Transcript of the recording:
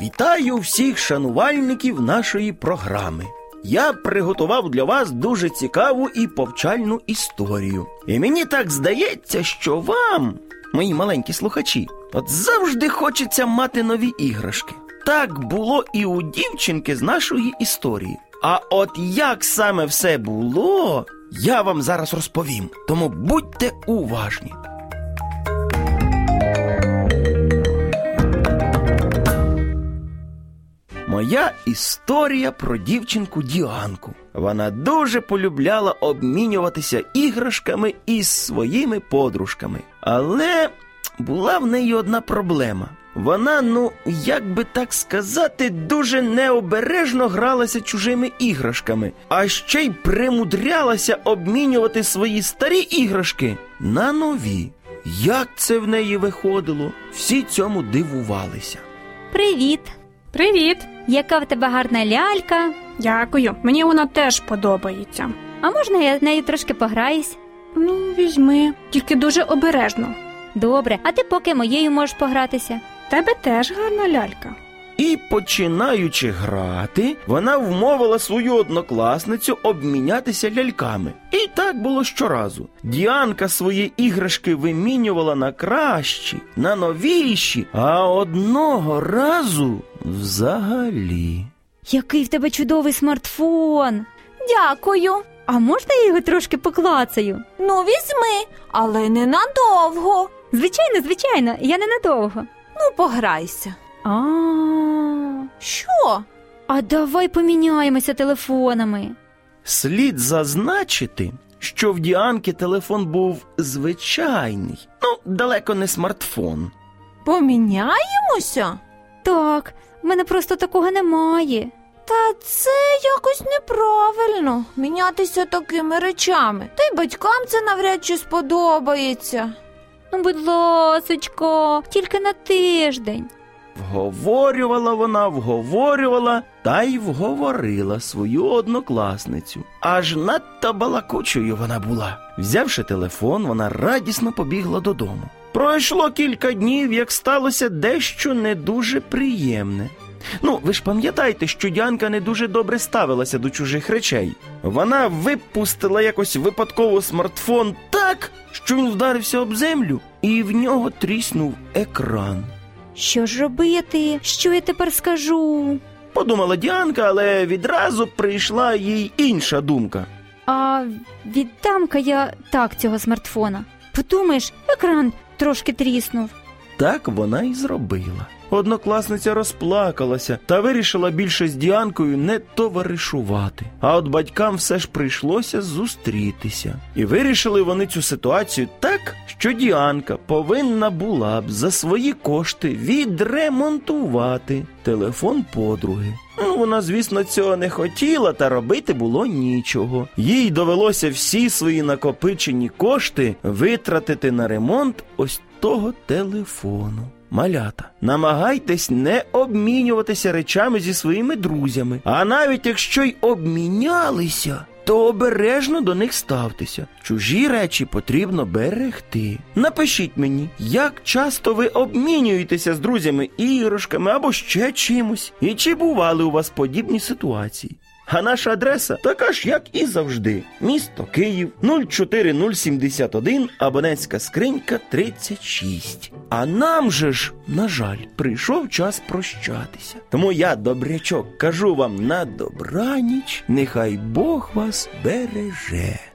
Вітаю всіх шанувальників нашої програми. Я приготував для вас дуже цікаву і повчальну історію. І мені так здається, що вам, мої маленькі слухачі, от завжди хочеться мати нові іграшки. Так було і у дівчинки з нашої історії. А от як саме все було, я вам зараз розповім. Тому будьте уважні. Моя історія про дівчинку Діанку. Вона дуже полюбляла обмінюватися іграшками із своїми подружками. Але була в неї одна проблема. Вона, ну, як би так сказати, дуже необережно гралася чужими іграшками, а ще й примудрялася обмінювати свої старі іграшки на нові. Як це в неї виходило? Всі цьому дивувалися. Привіт! Привіт! Яка в тебе гарна лялька? Дякую. Мені вона теж подобається. А можна я нею трошки пограюсь? Ну, візьми, тільки дуже обережно. Добре, а ти поки моєю можеш погратися. Тебе теж гарна лялька. І, починаючи грати, вона вмовила свою однокласницю обмінятися ляльками. І так було щоразу. Діанка свої іграшки вимінювала на кращі, на новіші, а одного разу взагалі. Який в тебе чудовий смартфон! Дякую. А можна я його трошки поклацаю? Ну, візьми, але не надовго. Звичайно, звичайно, я ненадовго. Ну, пограйся. А, Що? а давай поміняємося телефонами. Слід зазначити, що в Діанки телефон був звичайний, ну, далеко не смартфон. Поміняємося? Так, мене просто такого немає. Та це якось неправильно мінятися такими речами. Та й батькам це навряд чи сподобається. Ну, будь ласочка, тільки на тиждень. Вговорювала вона, вговорювала та й вговорила свою однокласницю. Аж надто балакучою вона була. Взявши телефон, вона радісно побігла додому. Пройшло кілька днів, як сталося дещо не дуже приємне. Ну, ви ж пам'ятаєте, що Діанка не дуже добре ставилася до чужих речей. Вона випустила якось випадково смартфон так, що він вдарився об землю, і в нього тріснув екран. Що ж робити? Що я тепер скажу? Подумала Діанка, але відразу прийшла їй інша думка. А віддам-ка я так цього смартфона. Подумаєш, екран трошки тріснув. Так вона і зробила. Однокласниця розплакалася та вирішила більше з Діанкою не товаришувати. А от батькам все ж прийшлося зустрітися. І вирішили вони цю ситуацію так, що Діанка повинна була б за свої кошти відремонтувати телефон подруги. Ну, вона, звісно, цього не хотіла, та робити було нічого. Їй довелося всі свої накопичені кошти витратити на ремонт ось того телефону. Малята, намагайтесь не обмінюватися речами зі своїми друзями. А навіть якщо й обмінялися, то обережно до них ставтеся. Чужі речі потрібно берегти. Напишіть мені, як часто ви обмінюєтеся з друзями іграшками або ще чимось, і чи бували у вас подібні ситуації. А наша адреса така ж, як і завжди. Місто Київ 04071, абонентська скринька 36. А нам же ж, на жаль, прийшов час прощатися. Тому я, добрячок, кажу вам на добраніч, нехай Бог вас береже.